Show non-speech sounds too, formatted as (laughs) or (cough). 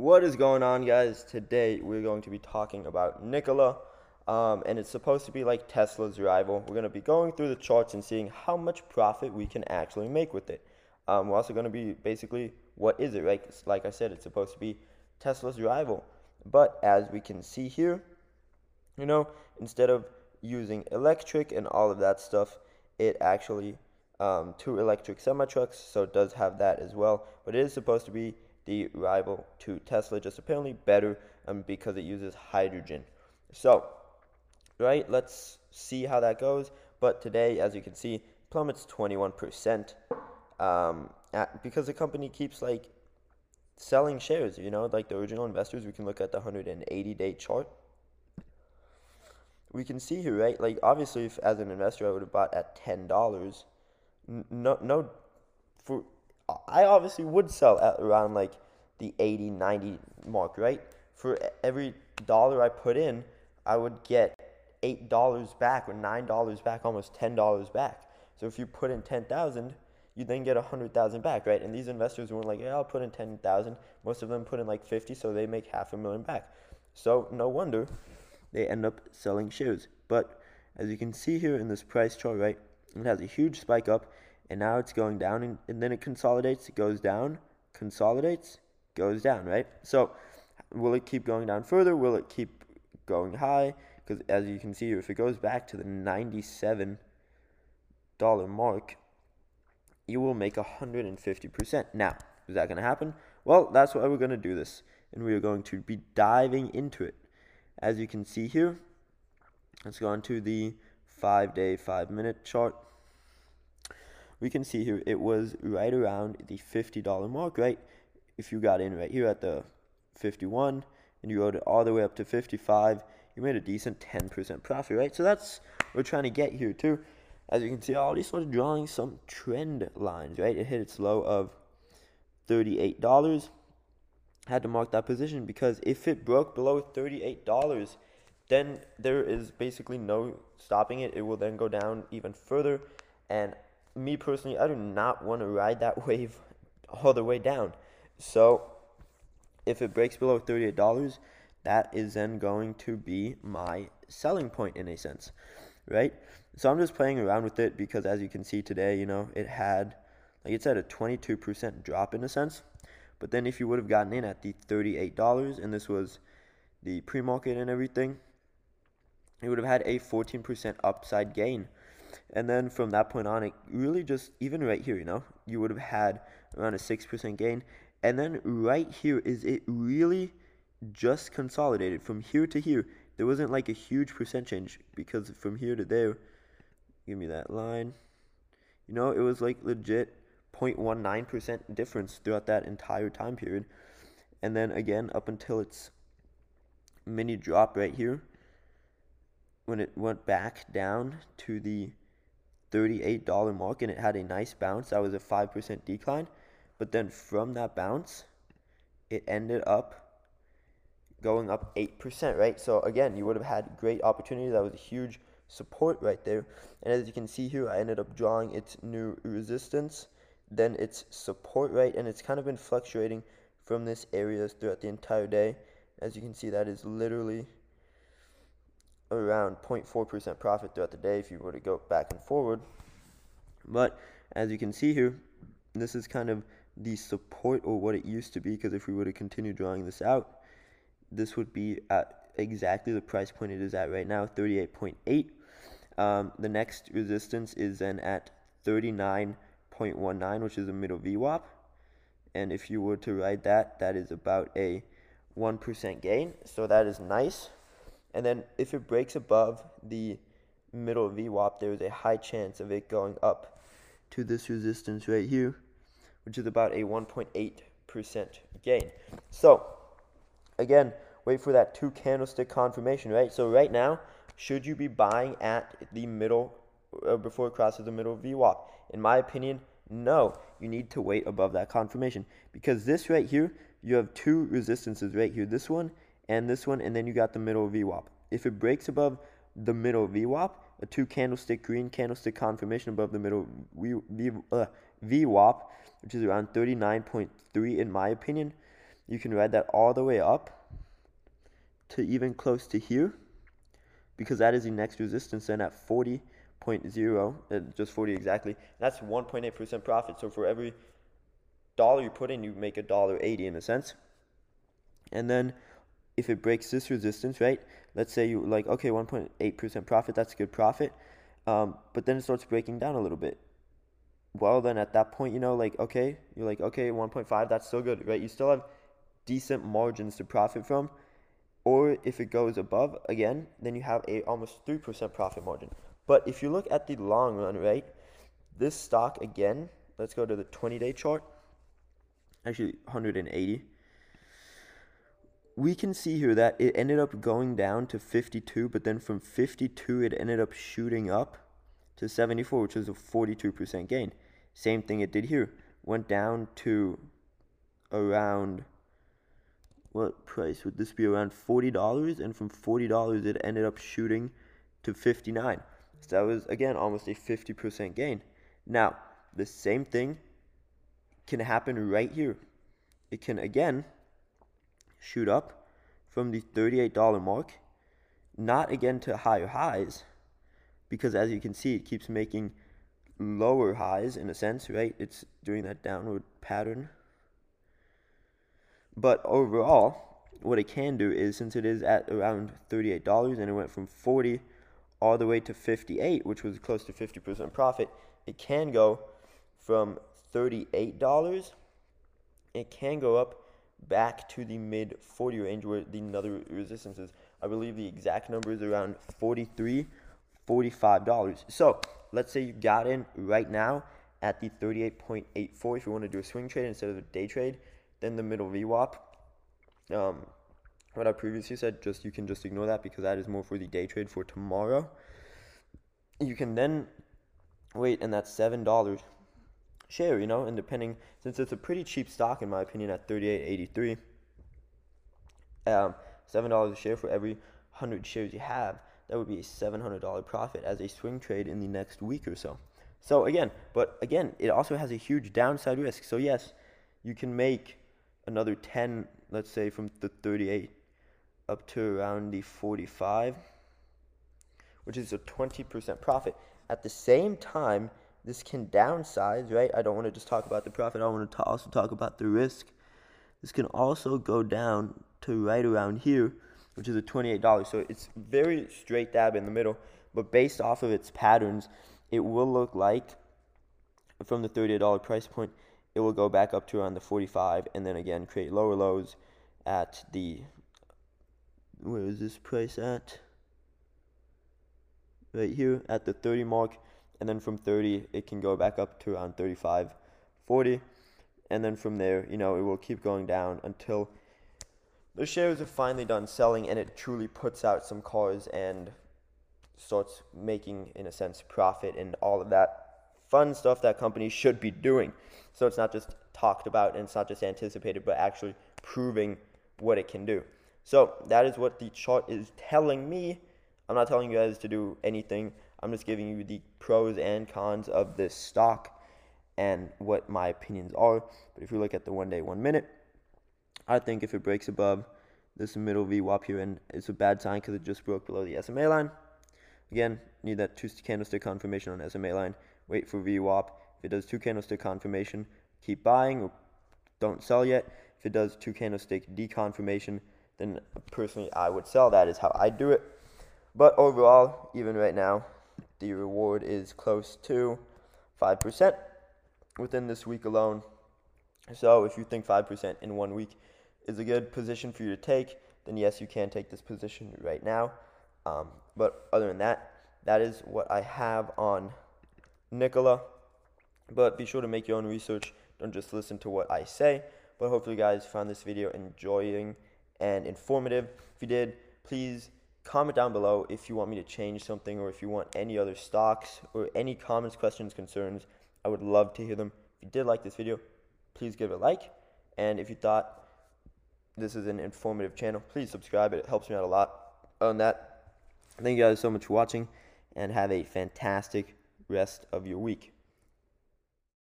What is going on, guys? Today we're going to be talking about Nikola, um, and it's supposed to be like Tesla's rival. We're going to be going through the charts and seeing how much profit we can actually make with it. Um, we're also going to be basically what is it, right? Like I said, it's supposed to be Tesla's rival, but as we can see here, you know, instead of using electric and all of that stuff, it actually um, two electric semi trucks, so it does have that as well. But it is supposed to be the rival to Tesla, just apparently better um, because it uses hydrogen. So, right, let's see how that goes. But today, as you can see, plummets 21% um, at, because the company keeps like selling shares. You know, like the original investors, we can look at the 180 day chart. We can see here, right? Like, obviously, if as an investor, I would have bought at $10. No, no, for I obviously would sell at around like the 80, 90 mark, right? For every dollar I put in, I would get $8 back or $9 back, almost $10 back. So if you put in 10,000, you then get 100,000 back, right? And these investors weren't like, yeah, I'll put in 10,000. Most of them put in like 50, so they make half a million back. So no wonder they end up selling shares. But as you can see here in this price chart, right, it has a huge spike up and now it's going down and, and then it consolidates, it goes down, consolidates, goes down, right? So will it keep going down further? Will it keep going high? Because as you can see, here, if it goes back to the $97 mark, you will make 150%. Now, is that going to happen? Well, that's why we're going to do this. And we are going to be diving into it. As you can see here, let's go on to the five day, five minute chart we can see here it was right around the $50 mark, right? If you got in right here at the 51 and you rode it all the way up to 55, you made a decent 10% profit, right? So that's what we're trying to get here too. As you can see, I already started drawing some trend lines, right? It hit its low of $38. Had to mark that position because if it broke below $38, then there is basically no stopping it. It will then go down even further. And me personally, I do not want to ride that (laughs) wave all the way down. So if it breaks below $38, that is then going to be my selling point in a sense, right? So I'm just playing around with it because as you can see today, you know, it had, like it's at a 22% drop in a sense. But then if you would have gotten in at the $38 and this was the pre-market and everything, it would have had a 14% upside gain and then from that point on, it really just, even right here, you know, you would have had around a 6% gain. And then right here is it really just consolidated from here to here. There wasn't like a huge percent change because from here to there, give me that line. You know, it was like legit 0.19% difference throughout that entire time period. And then again, up until its mini drop right here, when it went back down to the $38 mark and it had a nice bounce. That was a 5% decline. But then from that bounce, it ended up going up 8%, right? So again, you would have had great opportunity. That was a huge support right there. And as you can see here, I ended up drawing its new resistance, then its support, right? And it's kind of been fluctuating from this area throughout the entire day. As you can see, that is literally around 0.4% profit throughout the day if you were to go back and forward. But as you can see here, this is kind of the support or what it used to be because if we were to continue drawing this out, this would be at exactly the price point it is at right now, 38.8. Um, the next resistance is then at 39.19, which is a middle VWAP. And if you were to ride that, that is about a 1% gain. So that is nice. And then if it breaks above the middle VWAP, there is a high chance of it going up to this resistance right here, which is about a 1.8% gain. So, again, wait for that two candlestick confirmation, right? So right now, should you be buying at the middle, uh, before it crosses the middle VWAP? In my opinion, no. You need to wait above that confirmation. Because this right here, you have two resistances right here. This one and this one, and then you got the middle VWAP. If it breaks above the middle VWAP, a two candlestick green candlestick confirmation above the middle v, v, uh, VWAP, which is around 39.3 in my opinion, you can ride that all the way up to even close to here because that is the next resistance then at 40.0, uh, just 40 exactly. That's 1.8% profit. So for every dollar you put in, you make a dollar 80 in a sense. And then if it breaks this resistance, right? Let's say you like, okay, 1.8% profit, that's a good profit. Um, but then it starts breaking down a little bit. Well, then at that point, you know, like, okay, you're like, okay, 1.5, that's still good, right? You still have decent margins to profit from. Or if it goes above again, then you have a almost 3% profit margin. But if you look at the long run, right, this stock again, let's go to the 20 day chart, actually 180 we can see here that it ended up going down to 52, but then from 52 it ended up shooting up to 74, which was a 42% gain. Same thing it did here. Went down to around what price would this be around $40 and from $40 it ended up shooting to 59. So that was again almost a 50% gain. Now, the same thing can happen right here. It can again shoot up from the $38 mark, not again to higher highs, because as you can see, it keeps making lower highs in a sense, right? It's doing that downward pattern. But overall, what it can do is since it is at around $38 and it went from 40 all the way to 58, which was close to 50% profit, it can go from $38, it can go up back to the mid 40 range where the other resistance is. I believe the exact number is around 43 $45. So let's say you got in right now at the 38.84 if you want to do a swing trade instead of a day trade, then the middle VWAP. Um, what I previously said, just you can just ignore that because that is more for the day trade for tomorrow. You can then wait, and that's seven dollars share, you know, and depending since it's a pretty cheap stock in my opinion at 38.83 um, $7 a share for every 100 shares you have, that would be a $700 profit as a swing trade in the next week or so. So again, but again, it also has a huge downside risk. So yes, you can make another 10, let's say from the 38 up to around the 45, which is a 20% profit. At the same time, this can downsize, right? I don't want to just talk about the profit. I want to also talk about the risk. This can also go down to right around here, which is a $28. So it's very straight dab in the middle. But based off of its patterns, it will look like from the $38 price point, it will go back up to around the 45 and then again create lower lows at the where is this price at? Right here at the 30 mark and then from 30 it can go back up to around 35 40 and then from there you know it will keep going down until the shares are finally done selling and it truly puts out some cars and starts making in a sense profit and all of that fun stuff that companies should be doing. So it's not just talked about and it's not just anticipated but actually proving what it can do. So that is what the chart is telling me. I'm not telling you guys to do anything I'm just giving you the pros and cons of this stock and what my opinions are. But if you look at the one day, one minute, I think if it breaks above this middle VWAP here, and it's a bad sign because it just broke below the SMA line. Again, need that two candlestick confirmation on SMA line. Wait for VWAP. If it does two candlestick confirmation, keep buying or don't sell yet. If it does two candlestick deconfirmation, then personally I would sell. That is how I do it. But overall, even right now, the reward is close to 5% within this week alone. So if you think 5% in one week is a good position for you to take, then yes, you can take this position right now. Um, but other than that, that is what I have on Nikola. But be sure to make your own research. Don't just listen to what I say. But hopefully, you guys found this video enjoying and informative. If you did, please comment down below if you want me to change something or if you want any other stocks or any comments, questions, concerns. I would love to hear them. If you did like this video, please give it a like. And if you thought this is an informative channel, please subscribe. It helps me out a lot. On that, thank you guys so much for watching and have a fantastic rest of your week.